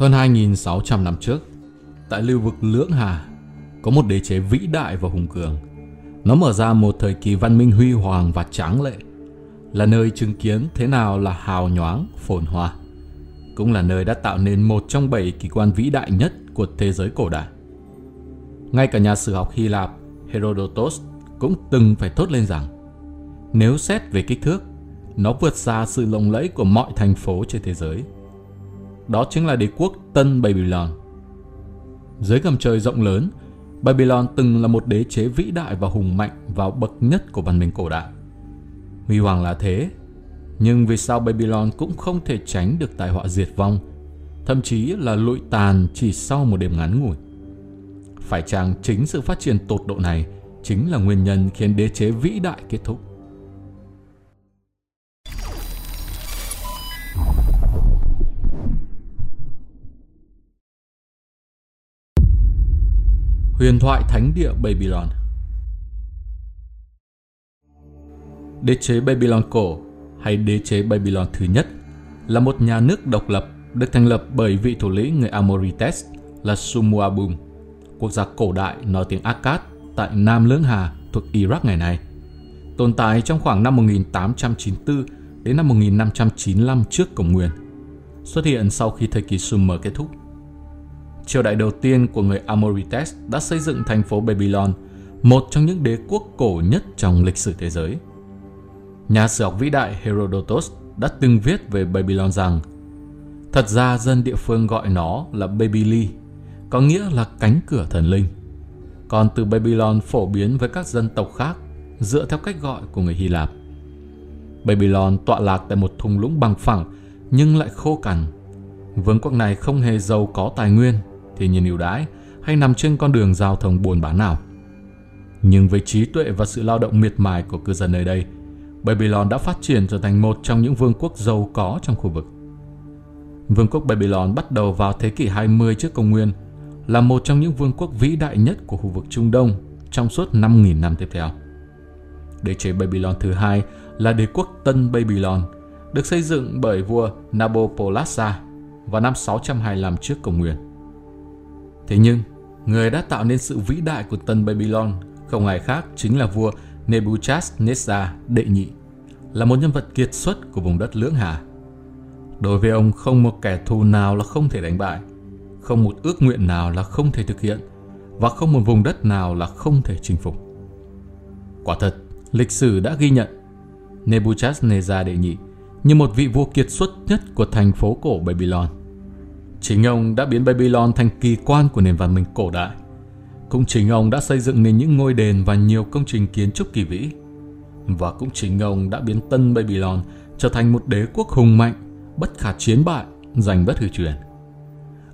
Hơn 2.600 năm trước, tại lưu vực Lưỡng Hà, có một đế chế vĩ đại và hùng cường. Nó mở ra một thời kỳ văn minh huy hoàng và tráng lệ, là nơi chứng kiến thế nào là hào nhoáng, phồn hoa. Cũng là nơi đã tạo nên một trong bảy kỳ quan vĩ đại nhất của thế giới cổ đại. Ngay cả nhà sử học Hy Lạp Herodotus cũng từng phải thốt lên rằng nếu xét về kích thước, nó vượt xa sự lộng lẫy của mọi thành phố trên thế giới. Đó chính là đế quốc Tân Babylon. Dưới gầm trời rộng lớn, Babylon từng là một đế chế vĩ đại và hùng mạnh vào bậc nhất của văn minh cổ đại. Huy hoàng là thế, nhưng vì sao Babylon cũng không thể tránh được tai họa diệt vong, thậm chí là lụi tàn chỉ sau một đêm ngắn ngủi. Phải chăng chính sự phát triển tột độ này chính là nguyên nhân khiến đế chế vĩ đại kết thúc? Huyền thoại thánh địa Babylon Đế chế Babylon cổ hay đế chế Babylon thứ nhất là một nhà nước độc lập được thành lập bởi vị thủ lĩnh người Amorites là Sumuabum, quốc gia cổ đại nói tiếng Akkad tại Nam Lưỡng Hà thuộc Iraq ngày nay. Tồn tại trong khoảng năm 1894 đến năm 1595 trước Công nguyên, xuất hiện sau khi thời kỳ Sumer kết thúc triều đại đầu tiên của người Amorites đã xây dựng thành phố Babylon, một trong những đế quốc cổ nhất trong lịch sử thế giới. Nhà sử học vĩ đại Herodotus đã từng viết về Babylon rằng Thật ra dân địa phương gọi nó là Babyli, có nghĩa là cánh cửa thần linh. Còn từ Babylon phổ biến với các dân tộc khác dựa theo cách gọi của người Hy Lạp. Babylon tọa lạc tại một thung lũng bằng phẳng nhưng lại khô cằn. Vương quốc này không hề giàu có tài nguyên thiên nhiên ưu đãi hay nằm trên con đường giao thông buôn bán nào. Nhưng với trí tuệ và sự lao động miệt mài của cư dân nơi đây, Babylon đã phát triển trở thành một trong những vương quốc giàu có trong khu vực. Vương quốc Babylon bắt đầu vào thế kỷ 20 trước công nguyên, là một trong những vương quốc vĩ đại nhất của khu vực Trung Đông trong suốt 5.000 năm tiếp theo. Đế chế Babylon thứ hai là đế quốc Tân Babylon, được xây dựng bởi vua Nabopolassar vào năm 625 trước công nguyên. Thế nhưng, người đã tạo nên sự vĩ đại của Tân Babylon không ai khác chính là vua Nebuchadnezzar đệ nhị, là một nhân vật kiệt xuất của vùng đất Lưỡng Hà. Đối với ông không một kẻ thù nào là không thể đánh bại, không một ước nguyện nào là không thể thực hiện và không một vùng đất nào là không thể chinh phục. Quả thật, lịch sử đã ghi nhận Nebuchadnezzar đệ nhị như một vị vua kiệt xuất nhất của thành phố cổ Babylon. Chính ông đã biến Babylon thành kỳ quan của nền văn minh cổ đại. Cũng chính ông đã xây dựng nên những ngôi đền và nhiều công trình kiến trúc kỳ vĩ. Và cũng chính ông đã biến tân Babylon trở thành một đế quốc hùng mạnh, bất khả chiến bại, giành bất hư truyền.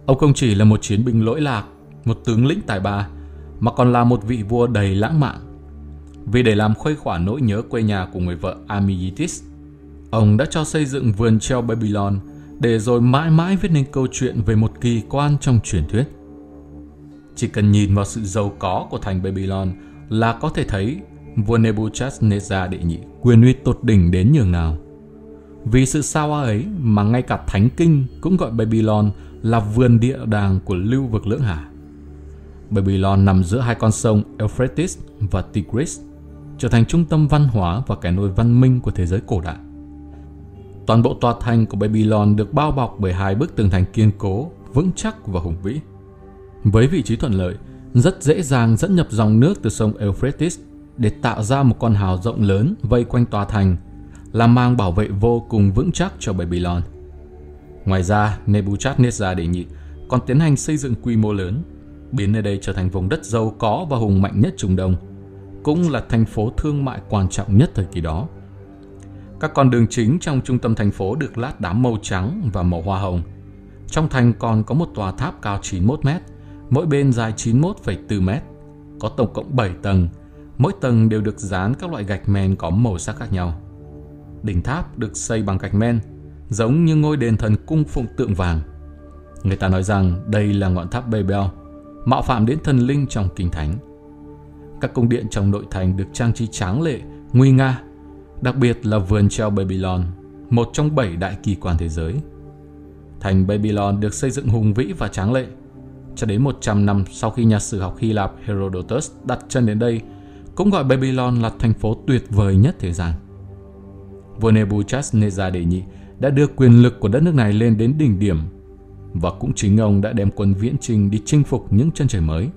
Ông không chỉ là một chiến binh lỗi lạc, một tướng lĩnh tài ba, mà còn là một vị vua đầy lãng mạn. Vì để làm khuây khỏa nỗi nhớ quê nhà của người vợ Amigitis, ông đã cho xây dựng vườn treo Babylon – để rồi mãi mãi viết nên câu chuyện về một kỳ quan trong truyền thuyết. Chỉ cần nhìn vào sự giàu có của thành Babylon là có thể thấy vua Nebuchadnezzar đệ nhị quyền uy tột đỉnh đến nhường nào. Vì sự sao hoa ấy mà ngay cả Thánh Kinh cũng gọi Babylon là vườn địa đàng của lưu vực lưỡng hà. Babylon nằm giữa hai con sông Euphrates và Tigris, trở thành trung tâm văn hóa và cái nôi văn minh của thế giới cổ đại. Toàn bộ tòa thành của Babylon được bao bọc bởi hai bức tường thành kiên cố, vững chắc và hùng vĩ. Với vị trí thuận lợi, rất dễ dàng dẫn nhập dòng nước từ sông Euphrates để tạo ra một con hào rộng lớn vây quanh tòa thành, làm mang bảo vệ vô cùng vững chắc cho Babylon. Ngoài ra, Nebuchadnezzar đệ nhị còn tiến hành xây dựng quy mô lớn, biến nơi đây trở thành vùng đất giàu có và hùng mạnh nhất Trung Đông, cũng là thành phố thương mại quan trọng nhất thời kỳ đó. Các con đường chính trong trung tâm thành phố được lát đá màu trắng và màu hoa hồng. Trong thành còn có một tòa tháp cao 91 mét, mỗi bên dài 91,4 mét. Có tổng cộng 7 tầng, mỗi tầng đều được dán các loại gạch men có màu sắc khác nhau. Đỉnh tháp được xây bằng gạch men, giống như ngôi đền thần cung phụng tượng vàng. Người ta nói rằng đây là ngọn tháp Babel, mạo phạm đến thần linh trong kinh thánh. Các cung điện trong nội thành được trang trí tráng lệ, nguy nga đặc biệt là vườn treo Babylon, một trong bảy đại kỳ quan thế giới. thành Babylon được xây dựng hùng vĩ và tráng lệ. Cho đến 100 năm sau khi nhà sử học Hy Lạp Herodotus đặt chân đến đây, cũng gọi Babylon là thành phố tuyệt vời nhất thế gian. Vua Nebuchadnezzar đệ nhị đã đưa quyền lực của đất nước này lên đến đỉnh điểm và cũng chính ông đã đem quân viễn trình đi chinh phục những chân trời mới.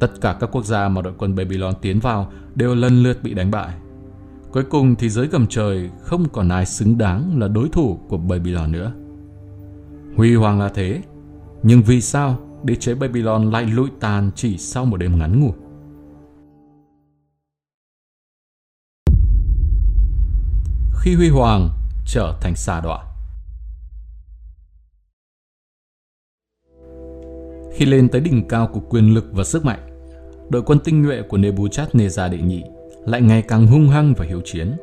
Tất cả các quốc gia mà đội quân Babylon tiến vào đều lần lượt bị đánh bại. Cuối cùng thì giới gầm trời không còn ai xứng đáng là đối thủ của Babylon nữa. Huy hoàng là thế, nhưng vì sao đế chế Babylon lại lụi tàn chỉ sau một đêm ngắn ngủ? Khi huy hoàng trở thành xa đọa. Khi lên tới đỉnh cao của quyền lực và sức mạnh, đội quân tinh nhuệ của Nebuchadnezzar đệ nhị lại ngày càng hung hăng và hiếu chiến.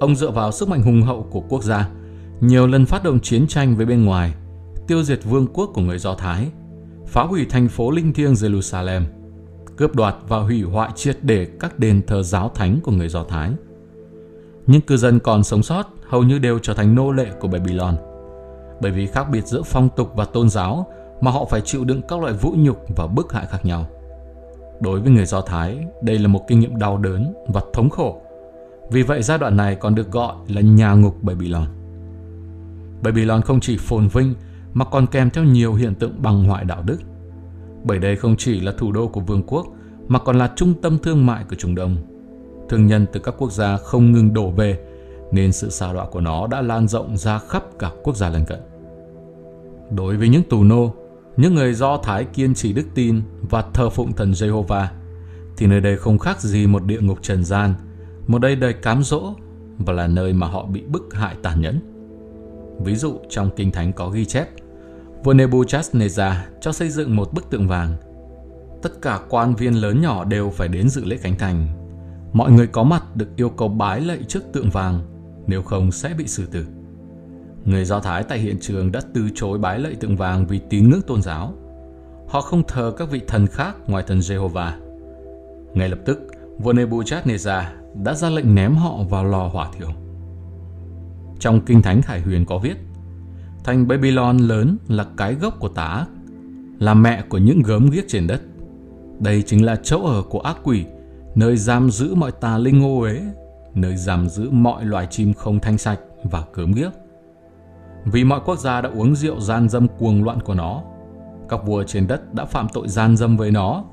Ông dựa vào sức mạnh hùng hậu của quốc gia, nhiều lần phát động chiến tranh với bên ngoài, tiêu diệt vương quốc của người Do Thái, phá hủy thành phố linh thiêng Jerusalem, cướp đoạt và hủy hoại triệt để các đền thờ giáo thánh của người Do Thái. Những cư dân còn sống sót hầu như đều trở thành nô lệ của Babylon, bởi vì khác biệt giữa phong tục và tôn giáo mà họ phải chịu đựng các loại vũ nhục và bức hại khác nhau. Đối với người Do Thái, đây là một kinh nghiệm đau đớn và thống khổ. Vì vậy giai đoạn này còn được gọi là nhà ngục Babylon. Babylon không chỉ phồn vinh mà còn kèm theo nhiều hiện tượng bằng hoại đạo đức. Bởi đây không chỉ là thủ đô của vương quốc mà còn là trung tâm thương mại của Trung Đông. Thương nhân từ các quốc gia không ngừng đổ về nên sự xa đọa của nó đã lan rộng ra khắp cả quốc gia lân cận. Đối với những tù nô, những người Do Thái kiên trì đức tin và thờ phụng thần Jehovah, thì nơi đây không khác gì một địa ngục trần gian, một đây đầy cám dỗ và là nơi mà họ bị bức hại tàn nhẫn. Ví dụ trong Kinh Thánh có ghi chép, vua Nebuchadnezzar cho xây dựng một bức tượng vàng. Tất cả quan viên lớn nhỏ đều phải đến dự lễ khánh thành. Mọi người có mặt được yêu cầu bái lạy trước tượng vàng, nếu không sẽ bị xử tử. Người Do Thái tại hiện trường đã từ chối bái lạy tượng vàng vì tín ngưỡng tôn giáo. Họ không thờ các vị thần khác ngoài thần Jehovah. Ngay lập tức, vua Nebuchadnezzar đã ra lệnh ném họ vào lò hỏa thiêu. Trong Kinh Thánh Khải Huyền có viết, Thành Babylon lớn là cái gốc của tà ác, là mẹ của những gớm ghiếc trên đất. Đây chính là chỗ ở của ác quỷ, nơi giam giữ mọi tà linh ô uế, nơi giam giữ mọi loài chim không thanh sạch và cớm ghiếc. Vì mọi quốc gia đã uống rượu gian dâm cuồng loạn của nó, các vua trên đất đã phạm tội gian dâm với nó,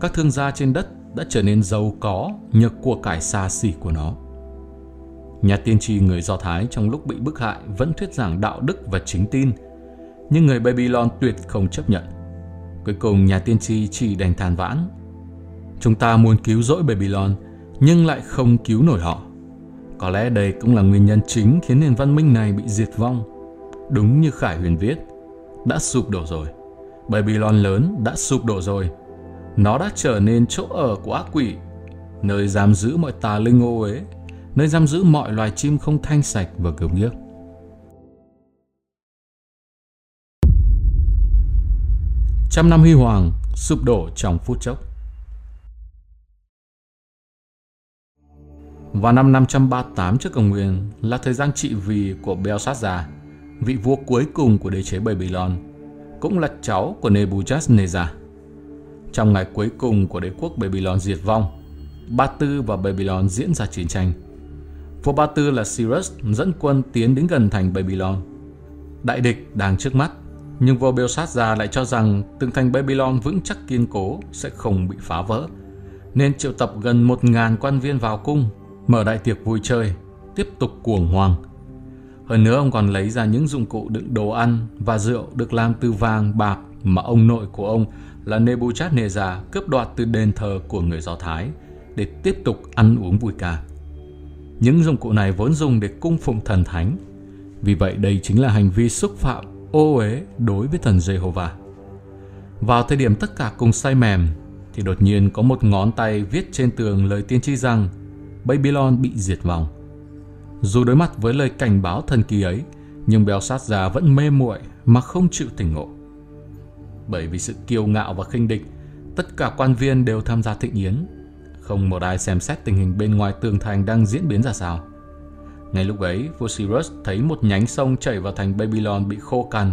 các thương gia trên đất đã trở nên giàu có nhờ của cải xa xỉ của nó. Nhà tiên tri người Do Thái trong lúc bị bức hại vẫn thuyết giảng đạo đức và chính tin, nhưng người Babylon tuyệt không chấp nhận. Cuối cùng nhà tiên tri chỉ đành than vãn. Chúng ta muốn cứu rỗi Babylon, nhưng lại không cứu nổi họ. Có lẽ đây cũng là nguyên nhân chính khiến nền văn minh này bị diệt vong. Đúng như Khải Huyền viết, đã sụp đổ rồi. Babylon lớn đã sụp đổ rồi. Nó đã trở nên chỗ ở của ác quỷ, nơi giam giữ mọi tà linh ô uế, nơi giam giữ mọi loài chim không thanh sạch và cướp ghiếc. Trăm năm huy hoàng sụp đổ trong phút chốc. Vào năm 538 trước công nguyên là thời gian trị vì của Belshazzar, vị vua cuối cùng của đế chế Babylon, cũng là cháu của Nebuchadnezzar. Trong ngày cuối cùng của đế quốc Babylon diệt vong, Ba Tư và Babylon diễn ra chiến tranh. Vua Ba Tư là Cyrus dẫn quân tiến đến gần thành Babylon. Đại địch đang trước mắt, nhưng vua Belshazzar lại cho rằng từng thành Babylon vững chắc kiên cố sẽ không bị phá vỡ, nên triệu tập gần 1.000 quan viên vào cung, mở đại tiệc vui chơi, tiếp tục cuồng hoang hơn nữa ông còn lấy ra những dụng cụ đựng đồ ăn và rượu được làm từ vàng, bạc mà ông nội của ông là Nebuchadnezzar cướp đoạt từ đền thờ của người Do Thái để tiếp tục ăn uống vui ca. Những dụng cụ này vốn dùng để cung phụng thần thánh. Vì vậy đây chính là hành vi xúc phạm ô uế đối với thần Jehovah. Vào thời điểm tất cả cùng say mềm, thì đột nhiên có một ngón tay viết trên tường lời tiên tri rằng, Babylon bị diệt vong. Dù đối mặt với lời cảnh báo thần kỳ ấy, nhưng Belshazzar vẫn mê muội mà không chịu tỉnh ngộ. Bởi vì sự kiêu ngạo và khinh địch, tất cả quan viên đều tham gia thịnh yến. Không một ai xem xét tình hình bên ngoài tường thành đang diễn biến ra sao. Ngay lúc ấy, vua Cyrus thấy một nhánh sông chảy vào thành Babylon bị khô cằn.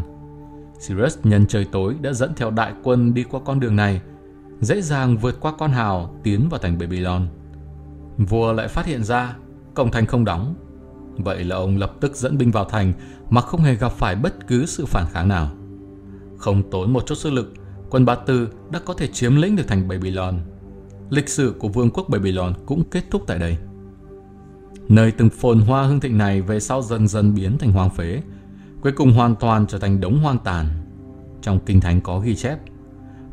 Cyrus nhân trời tối đã dẫn theo đại quân đi qua con đường này, dễ dàng vượt qua con hào tiến vào thành Babylon. Vua lại phát hiện ra cổng thành không đóng. Vậy là ông lập tức dẫn binh vào thành mà không hề gặp phải bất cứ sự phản kháng nào. Không tốn một chút sức lực, quân Ba Tư đã có thể chiếm lĩnh được thành Babylon. Lịch sử của vương quốc Babylon cũng kết thúc tại đây. Nơi từng phồn hoa hương thịnh này về sau dần dần biến thành hoang phế, cuối cùng hoàn toàn trở thành đống hoang tàn. Trong kinh thánh có ghi chép,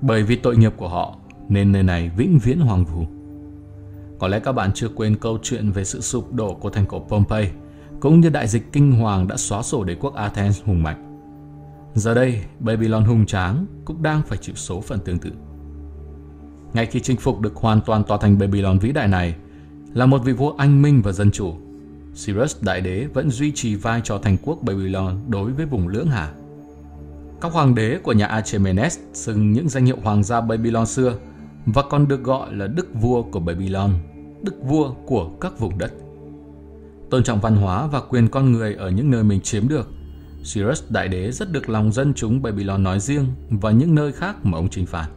bởi vì tội nghiệp của họ nên nơi này vĩnh viễn hoang vu. Có lẽ các bạn chưa quên câu chuyện về sự sụp đổ của thành cổ Pompeii, cũng như đại dịch kinh hoàng đã xóa sổ đế quốc Athens hùng mạnh. Giờ đây, Babylon hùng tráng cũng đang phải chịu số phận tương tự. Ngay khi chinh phục được hoàn toàn tòa thành Babylon vĩ đại này, là một vị vua anh minh và dân chủ, Cyrus Đại Đế vẫn duy trì vai trò thành quốc Babylon đối với vùng lưỡng hà. Các hoàng đế của nhà Achaemenes xưng những danh hiệu hoàng gia Babylon xưa và còn được gọi là đức vua của Babylon, đức vua của các vùng đất. Tôn trọng văn hóa và quyền con người ở những nơi mình chiếm được, Cyrus Đại Đế rất được lòng dân chúng Babylon nói riêng và những nơi khác mà ông chinh phạt.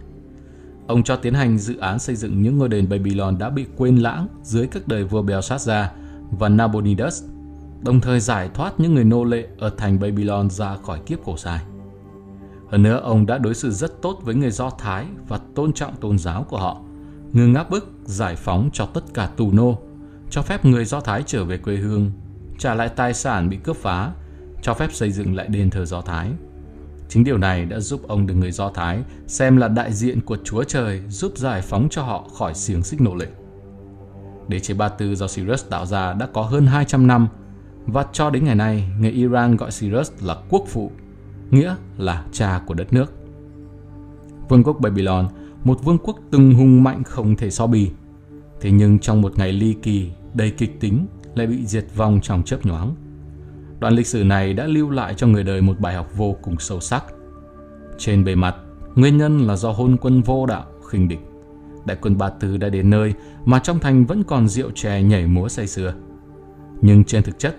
Ông cho tiến hành dự án xây dựng những ngôi đền Babylon đã bị quên lãng dưới các đời vua Belshazzar và Nabonidus, đồng thời giải thoát những người nô lệ ở thành Babylon ra khỏi kiếp khổ sai. Hơn nữa, ông đã đối xử rất tốt với người Do Thái và tôn trọng tôn giáo của họ, ngừng áp bức, giải phóng cho tất cả tù nô, cho phép người Do Thái trở về quê hương, trả lại tài sản bị cướp phá, cho phép xây dựng lại đền thờ Do Thái. Chính điều này đã giúp ông được người Do Thái xem là đại diện của Chúa Trời giúp giải phóng cho họ khỏi xiềng xích nô lệ. Đế chế Ba Tư do Cyrus tạo ra đã có hơn 200 năm và cho đến ngày nay, người Iran gọi Cyrus là quốc phụ, nghĩa là cha của đất nước. Vương quốc Babylon, một vương quốc từng hùng mạnh không thể so bì. Thế nhưng trong một ngày ly kỳ, đầy kịch tính, lại bị diệt vong trong chớp nhoáng. Đoạn lịch sử này đã lưu lại cho người đời một bài học vô cùng sâu sắc. Trên bề mặt, nguyên nhân là do hôn quân vô đạo, khinh địch. Đại quân Ba Tư đã đến nơi mà trong thành vẫn còn rượu chè nhảy múa say sưa. Nhưng trên thực chất,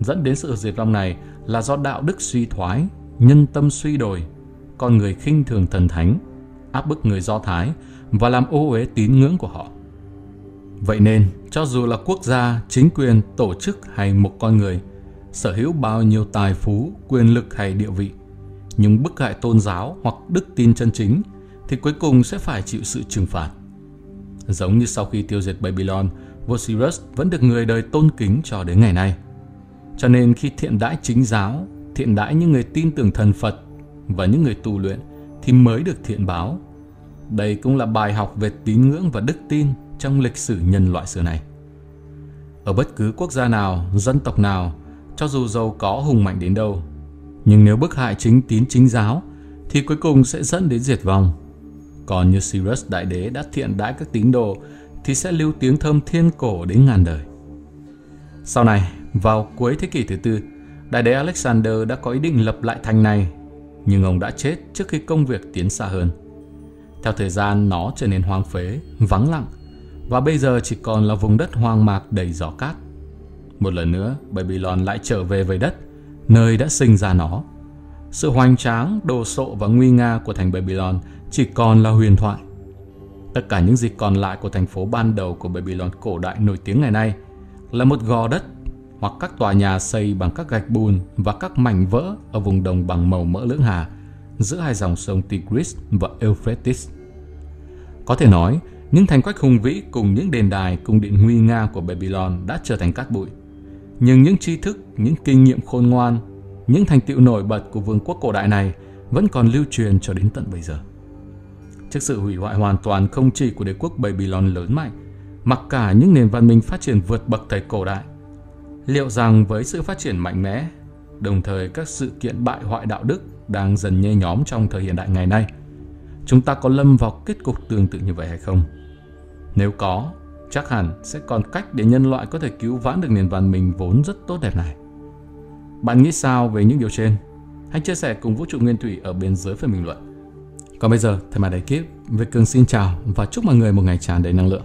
dẫn đến sự diệt vong này là do đạo đức suy thoái, nhân tâm suy đổi, con người khinh thường thần thánh, áp bức người Do Thái và làm ô uế tín ngưỡng của họ. Vậy nên, cho dù là quốc gia, chính quyền, tổ chức hay một con người, sở hữu bao nhiêu tài phú, quyền lực hay địa vị, nhưng bức hại tôn giáo hoặc đức tin chân chính thì cuối cùng sẽ phải chịu sự trừng phạt. Giống như sau khi tiêu diệt Babylon, vua Cyrus vẫn được người đời tôn kính cho đến ngày nay. Cho nên khi thiện đãi chính giáo, thiện đãi những người tin tưởng thần Phật và những người tu luyện thì mới được thiện báo. Đây cũng là bài học về tín ngưỡng và đức tin trong lịch sử nhân loại xưa này. Ở bất cứ quốc gia nào, dân tộc nào, cho dù giàu có hùng mạnh đến đâu, nhưng nếu bức hại chính tín chính giáo thì cuối cùng sẽ dẫn đến diệt vong. Còn như Cyrus Đại Đế đã thiện đãi các tín đồ thì sẽ lưu tiếng thơm thiên cổ đến ngàn đời. Sau này, vào cuối thế kỷ thứ tư, Đại đế Alexander đã có ý định lập lại thành này, nhưng ông đã chết trước khi công việc tiến xa hơn. Theo thời gian nó trở nên hoang phế, vắng lặng và bây giờ chỉ còn là vùng đất hoang mạc đầy gió cát. Một lần nữa, Babylon lại trở về với đất, nơi đã sinh ra nó. Sự hoành tráng, đồ sộ và nguy nga của thành Babylon chỉ còn là huyền thoại. Tất cả những gì còn lại của thành phố ban đầu của Babylon cổ đại nổi tiếng ngày nay là một gò đất hoặc các tòa nhà xây bằng các gạch bùn và các mảnh vỡ ở vùng đồng bằng màu mỡ lưỡng hà giữa hai dòng sông Tigris và Euphrates. Có thể nói, những thành quách hùng vĩ cùng những đền đài cung điện nguy nga của Babylon đã trở thành cát bụi. Nhưng những tri thức, những kinh nghiệm khôn ngoan, những thành tựu nổi bật của vương quốc cổ đại này vẫn còn lưu truyền cho đến tận bây giờ. Trước sự hủy hoại hoàn toàn không chỉ của đế quốc Babylon lớn mạnh, mặc cả những nền văn minh phát triển vượt bậc thời cổ đại, liệu rằng với sự phát triển mạnh mẽ, đồng thời các sự kiện bại hoại đạo đức đang dần nhê nhóm trong thời hiện đại ngày nay, chúng ta có lâm vào kết cục tương tự như vậy hay không? Nếu có, chắc hẳn sẽ còn cách để nhân loại có thể cứu vãn được nền văn minh vốn rất tốt đẹp này. Bạn nghĩ sao về những điều trên? Hãy chia sẻ cùng Vũ trụ Nguyên Thủy ở bên dưới phần bình luận. Còn bây giờ, thay mặt ekip, Việt Cường xin chào và chúc mọi người một ngày tràn đầy năng lượng.